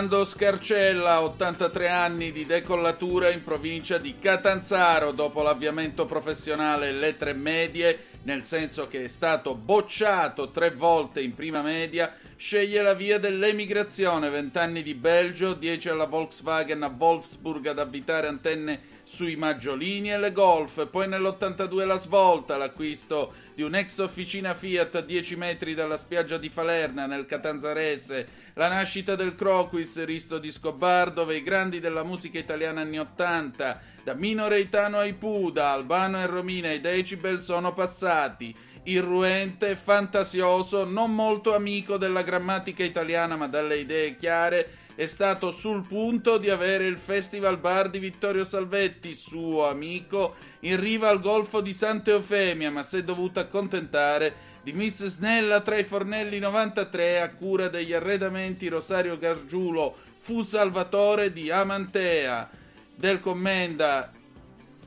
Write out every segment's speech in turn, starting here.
Armando Scarcella, 83 anni di decollatura in provincia di Catanzaro dopo l'avviamento professionale lettere medie, nel senso che è stato bocciato tre volte in prima media, sceglie la via dell'emigrazione, 20 anni di Belgio, 10 alla Volkswagen a Wolfsburg ad avvitare antenne sui maggiolini e le Golf, poi nell'82 la svolta, l'acquisto di un'ex officina Fiat a 10 metri dalla spiaggia di Falerna nel Catanzarese, la nascita del Croquis, Risto di Scobar, dove i grandi della musica italiana anni 80, da Mino Reitano ai Puda, Albano e Romina ai Decibel sono passati, irruente, fantasioso, non molto amico della grammatica italiana ma dalle idee chiare, è stato sul punto di avere il Festival Bar di Vittorio Salvetti, suo amico, in riva al golfo di Santa Eufemia, ma si è dovuto accontentare di Miss Snella tra i fornelli 93 a cura degli arredamenti Rosario Gargiulo fu Salvatore di Amantea del Commenda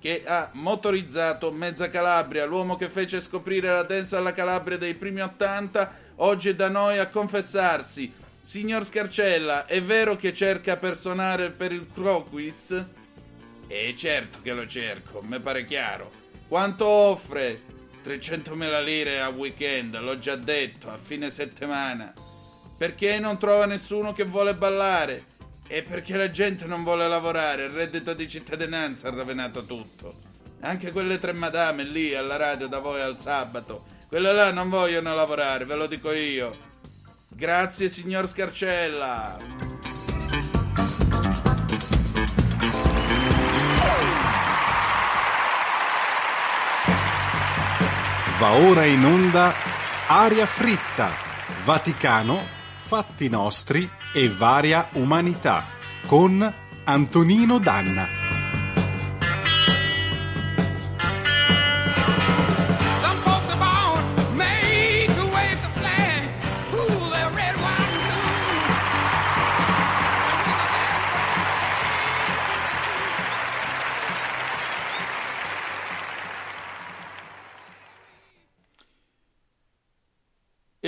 che ha motorizzato mezza Calabria, l'uomo che fece scoprire la danza alla Calabria dei primi 80, oggi è da noi a confessarsi. Signor Scarcella, è vero che cerca per suonare per il Croquis? E certo che lo cerco, mi pare chiaro. Quanto offre? 300.000 lire a weekend, l'ho già detto, a fine settimana. Perché non trova nessuno che vuole ballare? E perché la gente non vuole lavorare, il reddito di cittadinanza ha rovinato tutto. Anche quelle tre madame lì alla radio da voi al sabato, quelle là non vogliono lavorare, ve lo dico io. Grazie signor Scarcella. Va ora in onda Aria fritta, Vaticano, fatti nostri e varia umanità con Antonino Danna.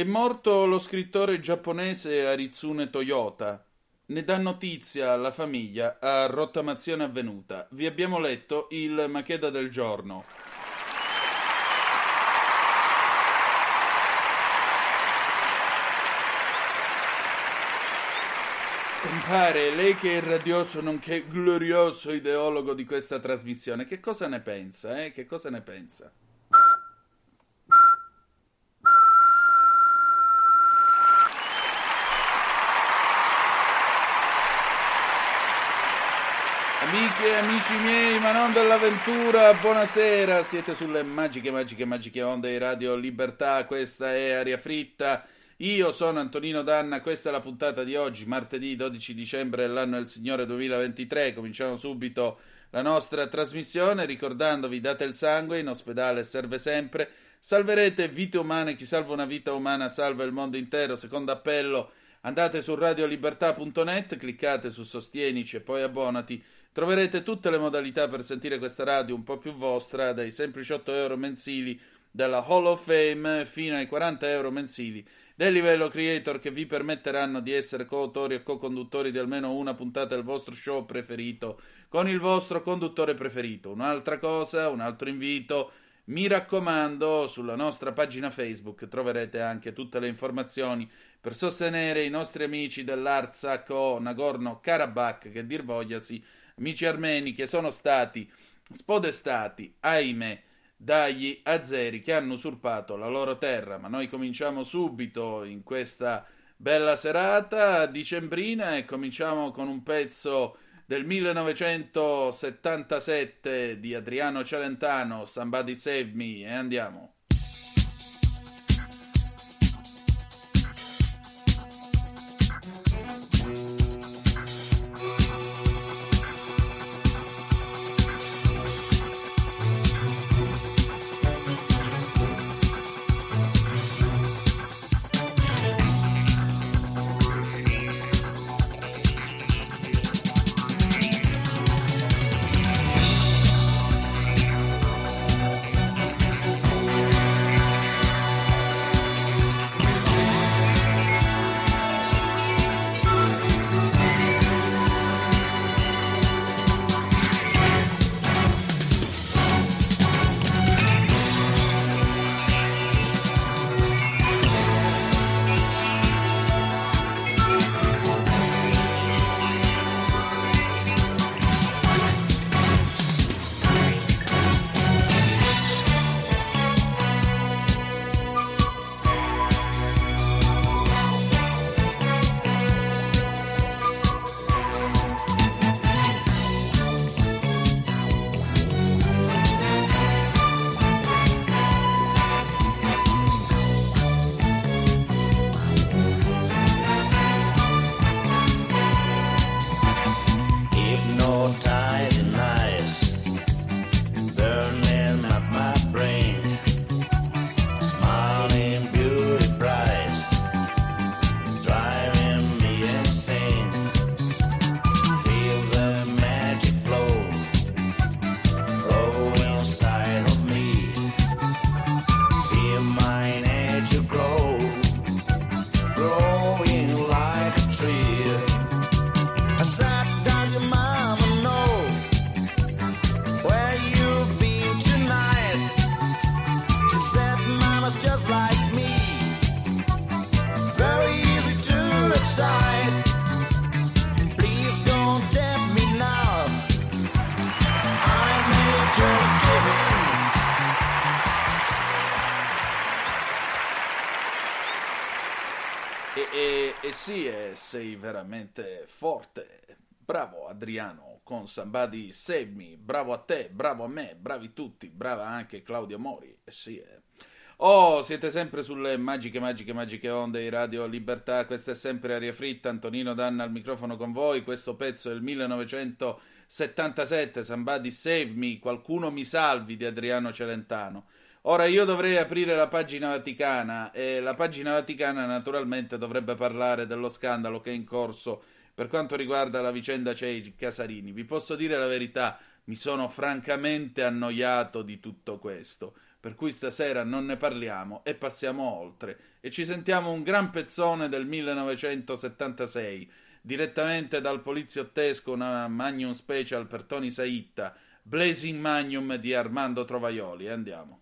Morto lo scrittore giapponese Aritsune Toyota. Ne dà notizia la famiglia a rottamazione avvenuta. Vi abbiamo letto il Macheda del giorno. Compare, lei che è radioso nonché glorioso ideologo di questa trasmissione, che cosa ne pensa? Eh? Che cosa ne pensa? Amiche e amici miei, ma non dell'avventura, buonasera, siete sulle magiche, magiche, magiche onde di Radio Libertà, questa è Aria Fritta, io sono Antonino Danna, questa è la puntata di oggi, martedì 12 dicembre dell'anno del Signore 2023, cominciamo subito la nostra trasmissione ricordandovi date il sangue, in ospedale serve sempre, salverete vite umane, chi salva una vita umana salva il mondo intero, secondo appello andate su radiolibertà.net, cliccate su sostienici e poi abbonati Troverete tutte le modalità per sentire questa radio un po' più vostra, dai semplici 8 euro mensili dalla Hall of Fame fino ai 40 euro mensili del livello creator che vi permetteranno di essere coautori e co-conduttori di almeno una puntata del vostro show preferito con il vostro conduttore preferito. Un'altra cosa, un altro invito, mi raccomando, sulla nostra pagina Facebook troverete anche tutte le informazioni per sostenere i nostri amici dell'Artsakh o Nagorno-Karabakh, che dir vogliasi, amici armeni che sono stati spodestati, ahimè, dagli azeri che hanno usurpato la loro terra. Ma noi cominciamo subito in questa bella serata dicembrina e cominciamo con un pezzo del 1977 di Adriano Celentano, Somebody Save Me, e andiamo. E sì, e sei veramente forte. Bravo Adriano con Somebody Save Me. Bravo a te, bravo a me, bravi tutti. Brava anche Claudio Mori. E sì, eh. Oh, siete sempre sulle magiche, magiche, magiche onde di Radio Libertà. Questa è sempre Aria Fritta. Antonino Danna al microfono con voi. Questo pezzo è il 1977. Somebody Save Me. Qualcuno mi salvi di Adriano Celentano. Ora io dovrei aprire la pagina vaticana e la pagina vaticana naturalmente dovrebbe parlare dello scandalo che è in corso per quanto riguarda la vicenda Cei Casarini. Vi posso dire la verità, mi sono francamente annoiato di tutto questo, per cui stasera non ne parliamo e passiamo oltre e ci sentiamo un gran pezzone del 1976 direttamente dal poliziottesco una Magnum Special per Tony Saitta, Blazing Magnum di Armando Trovaioli. Andiamo.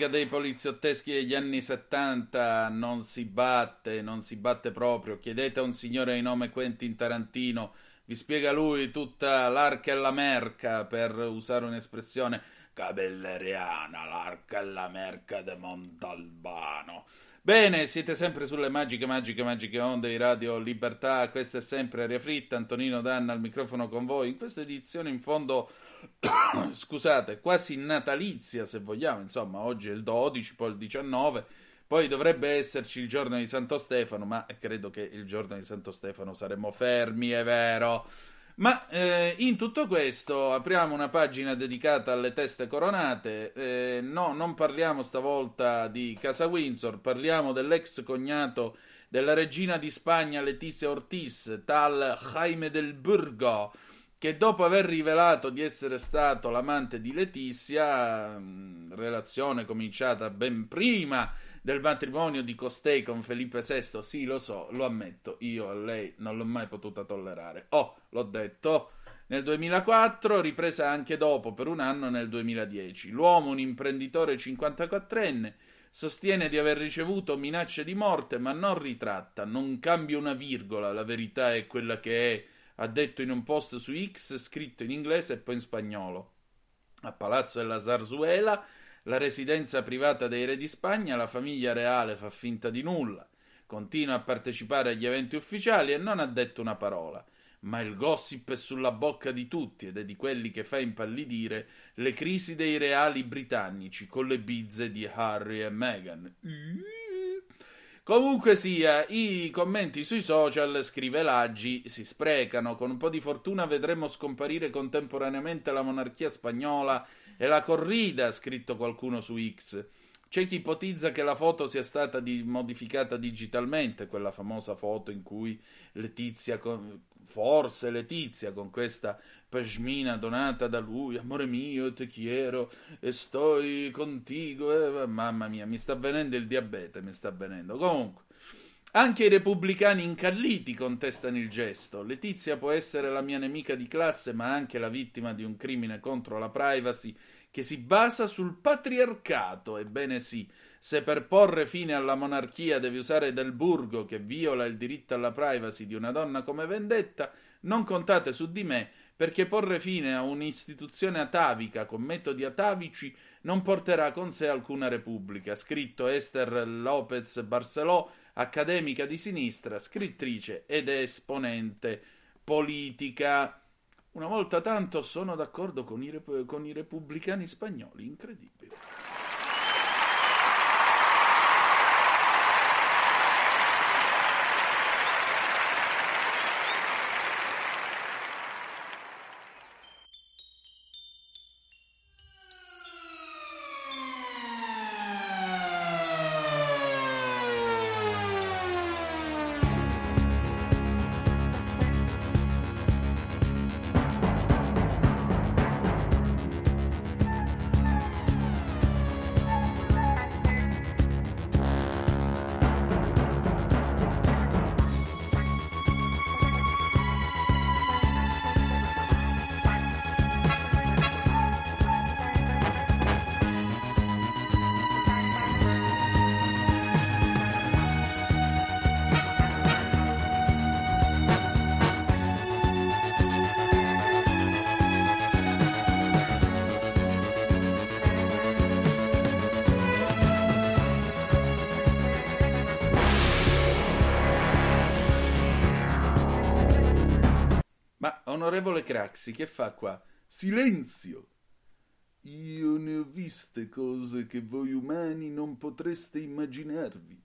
Musica dei poliziotteschi degli anni 70 non si batte, non si batte proprio. Chiedete a un signore di nome Quentin Tarantino, vi spiega lui tutta l'arca e la merca, per usare un'espressione cabelleriana, l'arca e la merca de Montalbano. Bene, siete sempre sulle magiche, magiche, magiche onde di Radio Libertà, questa è sempre Aria Fritta, Antonino Danna al microfono con voi, in questa edizione in fondo scusate, quasi natalizia se vogliamo, insomma, oggi è il 12, poi il 19, poi dovrebbe esserci il giorno di Santo Stefano, ma credo che il giorno di Santo Stefano saremo fermi, è vero. Ma eh, in tutto questo apriamo una pagina dedicata alle teste coronate. Eh, no, non parliamo stavolta di Casa Windsor, parliamo dell'ex cognato della regina di Spagna Letizia Ortiz, tal Jaime del Burgo che dopo aver rivelato di essere stato l'amante di Letizia, relazione cominciata ben prima del matrimonio di costei con Felipe VI, sì lo so, lo ammetto, io a lei non l'ho mai potuta tollerare. Oh, l'ho detto. Nel 2004, ripresa anche dopo per un anno nel 2010. L'uomo, un imprenditore 54enne, sostiene di aver ricevuto minacce di morte, ma non ritratta, non cambia una virgola, la verità è quella che è, ha detto in un post su X scritto in inglese e poi in spagnolo. A Palazzo della Zarzuela la residenza privata dei re di Spagna, la famiglia reale fa finta di nulla, continua a partecipare agli eventi ufficiali e non ha detto una parola. Ma il gossip è sulla bocca di tutti ed è di quelli che fa impallidire le crisi dei reali britannici con le bizze di Harry e Meghan. Comunque sia, i commenti sui social, scrive Laggi, si sprecano. Con un po' di fortuna vedremo scomparire contemporaneamente la monarchia spagnola e la corrida, ha scritto qualcuno su X. C'è chi ipotizza che la foto sia stata di- modificata digitalmente, quella famosa foto in cui Letizia, con, forse Letizia, con questa pashmina donata da lui, amore mio, te quiero, e sto contigo, eh, mamma mia, mi sta venendo il diabete, mi sta venendo. Comunque, anche i repubblicani incalliti contestano il gesto. Letizia può essere la mia nemica di classe, ma anche la vittima di un crimine contro la privacy che si basa sul patriarcato. Ebbene sì, se per porre fine alla monarchia devi usare del burgo che viola il diritto alla privacy di una donna come vendetta, non contate su di me, perché porre fine a un'istituzione atavica con metodi atavici non porterà con sé alcuna repubblica. Scritto Esther Lopez Barcelò accademica di sinistra, scrittrice ed esponente politica. Una volta tanto sono d'accordo con i, rep- con i repubblicani spagnoli, incredibile. Onorevole Craxi, che fa qua? Silenzio! Io ne ho viste cose che voi umani non potreste immaginarvi.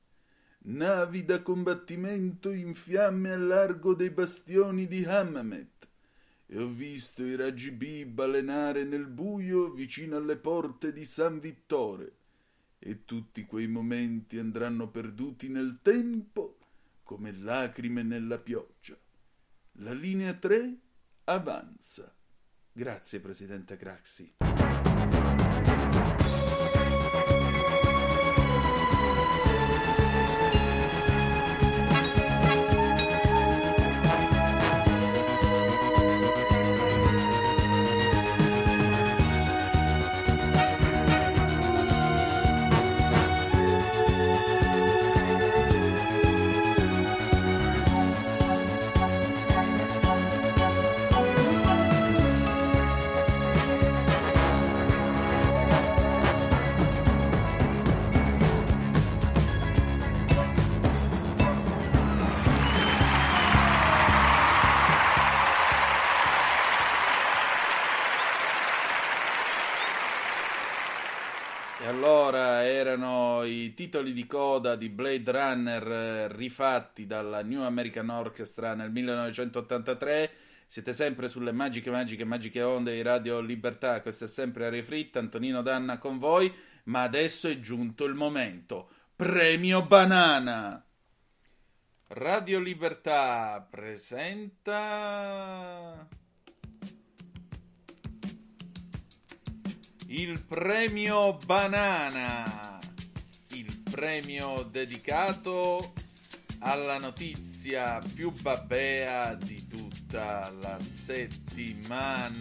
Navi da combattimento in fiamme al largo dei bastioni di Hammamet. E ho visto i raggi B balenare nel buio vicino alle porte di San Vittore. E tutti quei momenti andranno perduti nel tempo come lacrime nella pioggia. La linea 3 avanza. Grazie, Presidente Craxi. Titoli di coda di Blade Runner eh, rifatti dalla New American Orchestra nel 1983. Siete sempre sulle magiche, magiche, magiche onde di Radio Libertà. Questa è sempre Aria Fritta, Antonino Danna con voi. Ma adesso è giunto il momento. Premio Banana! Radio Libertà presenta. Il premio banana. Premio dedicato alla notizia più babbea di tutta la settimana.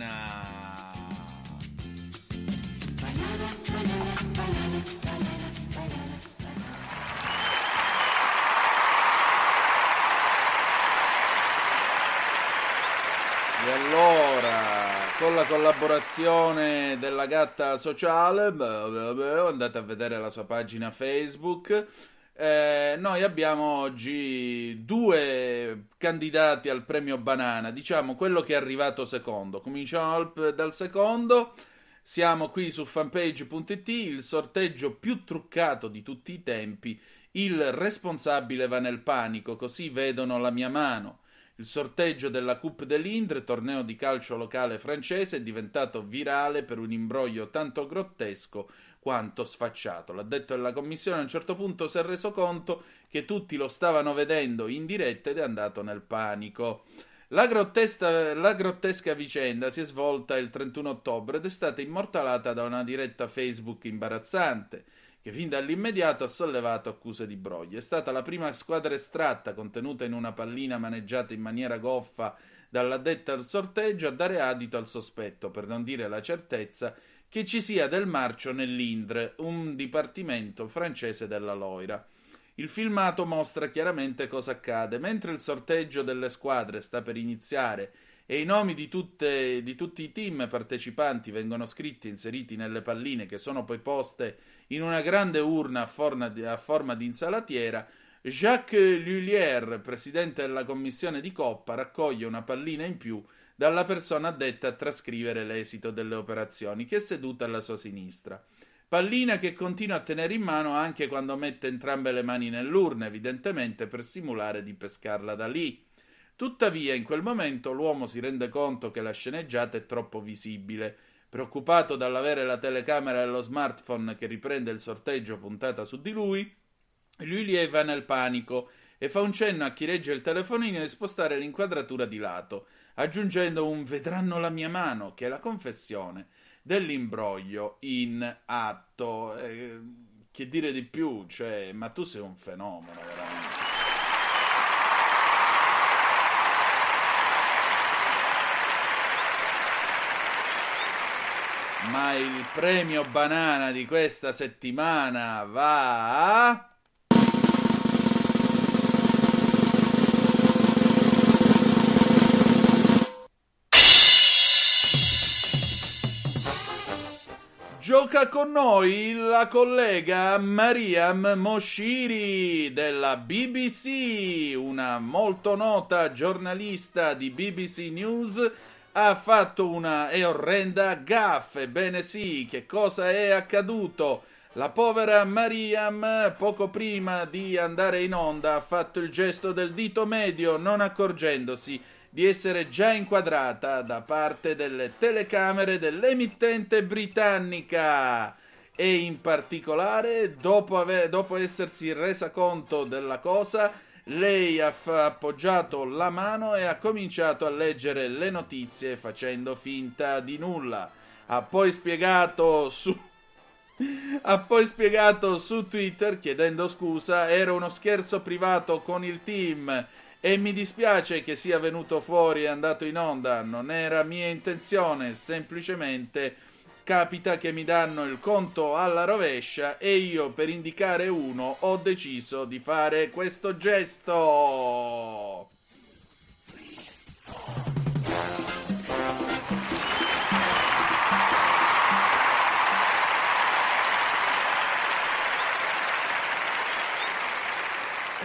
E allora, con la collaborazione della gatta sociale, andate a vedere la sua pagina Facebook. Eh, noi abbiamo oggi due candidati al premio Banana, diciamo quello che è arrivato secondo. Cominciamo dal secondo. Siamo qui su fanpage.it, il sorteggio più truccato di tutti i tempi. Il responsabile va nel panico, così vedono la mia mano. Il sorteggio della Coupe de l'Indre, torneo di calcio locale francese, è diventato virale per un imbroglio tanto grottesco quanto sfacciato. L'addetto della commissione a un certo punto si è reso conto che tutti lo stavano vedendo in diretta ed è andato nel panico. La, la, grottesca vicenda si è svolta il 31 ottobre ed è stata immortalata da una diretta Facebook imbarazzante che fin dall'immediato ha sollevato accuse di broglie. È stata la prima squadra estratta, contenuta in una pallina maneggiata in maniera goffa dall'addetta al sorteggio, a dare adito al sospetto, per non dire la certezza, che ci sia del marcio nell'Indre, un dipartimento francese della Loira. Il filmato mostra chiaramente cosa accade. Mentre il sorteggio delle squadre sta per iniziare e i nomi di, tutte, di tutti i team partecipanti vengono scritti e inseriti nelle palline che sono poi poste in una grande urna a forma di, a forma di insalatiera, Jacques Lullier, presidente della commissione di Coppa, raccoglie una pallina in più dalla persona addetta a trascrivere l'esito delle operazioni, che è seduta alla sua sinistra. Pallina che continua a tenere in mano anche quando mette entrambe le mani nell'urna, evidentemente per simulare di pescarla da lì. Tuttavia, in quel momento l'uomo si rende conto che la sceneggiata è troppo visibile. Preoccupato dall'avere la telecamera dello smartphone che riprende il sorteggio puntata su di lui, lui lieva nel panico e fa un cenno a chi regge il telefonino di spostare l'inquadratura di lato, aggiungendo un vedranno la mia mano, che è la confessione dell'imbroglio in atto. Eh, che dire di più? Cioè, ma tu sei un fenomeno, veramente. Ma il premio banana di questa settimana va a... Gioca con noi la collega Mariam Moshiri della BBC, una molto nota giornalista di BBC News ha fatto una e orrenda gaffe. Ebbene sì, che cosa è accaduto? La povera Mariam, poco prima di andare in onda, ha fatto il gesto del dito medio, non accorgendosi di essere già inquadrata da parte delle telecamere dell'emittente britannica e in particolare dopo, aver, dopo essersi resa conto della cosa lei ha f- appoggiato la mano e ha cominciato a leggere le notizie facendo finta di nulla. Ha poi spiegato su ha poi spiegato su Twitter chiedendo scusa, era uno scherzo privato con il team e mi dispiace che sia venuto fuori e andato in onda, non era mia intenzione, semplicemente capita che mi danno il conto alla rovescia e io per indicare uno ho deciso di fare questo gesto.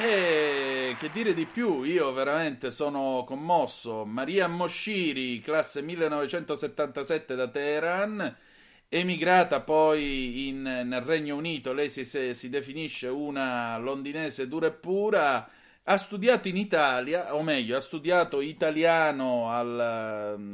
E che dire di più, io veramente sono commosso. Maria Moshiri, classe 1977 da Teheran, Emigrata poi in, nel Regno Unito, lei si, si, definisce una londinese dura e pura, ha studiato in Italia, o meglio, ha studiato italiano al,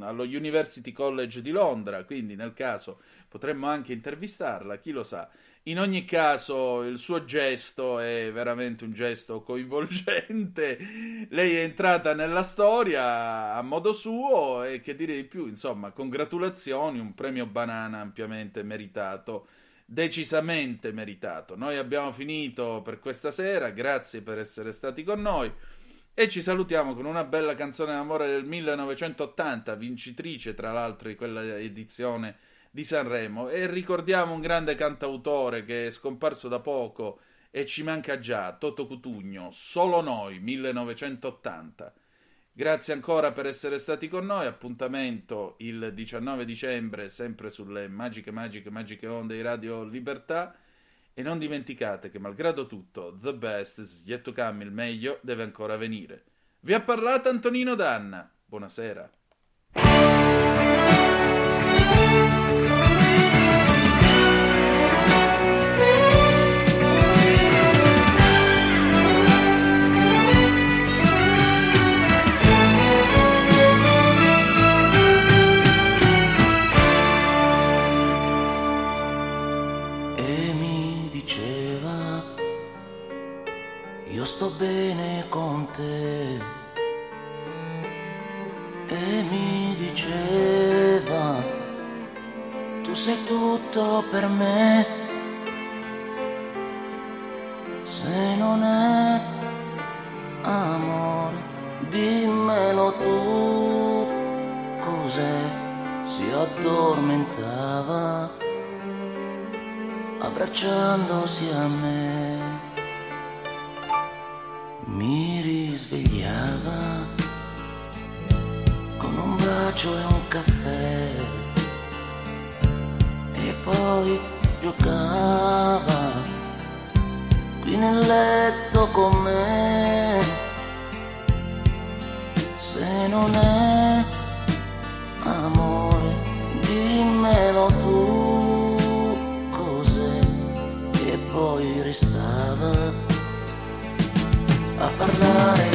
allo University College di Londra, quindi nel caso potremmo anche intervistarla, chi lo sa. In ogni caso, il suo gesto è veramente un gesto coinvolgente. Lei è entrata nella storia a modo suo e che dire di più, insomma, congratulazioni, un premio banana ampiamente meritato decisamente meritato. Noi abbiamo finito per questa sera, grazie per essere stati con noi e ci salutiamo con una bella canzone d'amore del 1980, vincitrice tra l'altro di quella edizione di Sanremo e ricordiamo un grande cantautore che è scomparso da poco e ci manca già, Toto Cutugno, Solo Noi, 1980. Grazie ancora per essere stati con noi. Appuntamento il 19 dicembre, sempre sulle magiche, magiche, magiche onde di Radio Libertà. E non dimenticate che, malgrado tutto, the best is yet to come, il meglio deve ancora venire. Vi ha parlato Antonino Danna. Buonasera. Sei tutto per me. Se non è amore, dimmelo tu. Cos'è? Si addormentava abbracciandosi a me mi risvegliava con un bacio e un caffè poi giocava qui nel letto con me. Se non è amore dimmelo tu cos'è e poi restava a parlare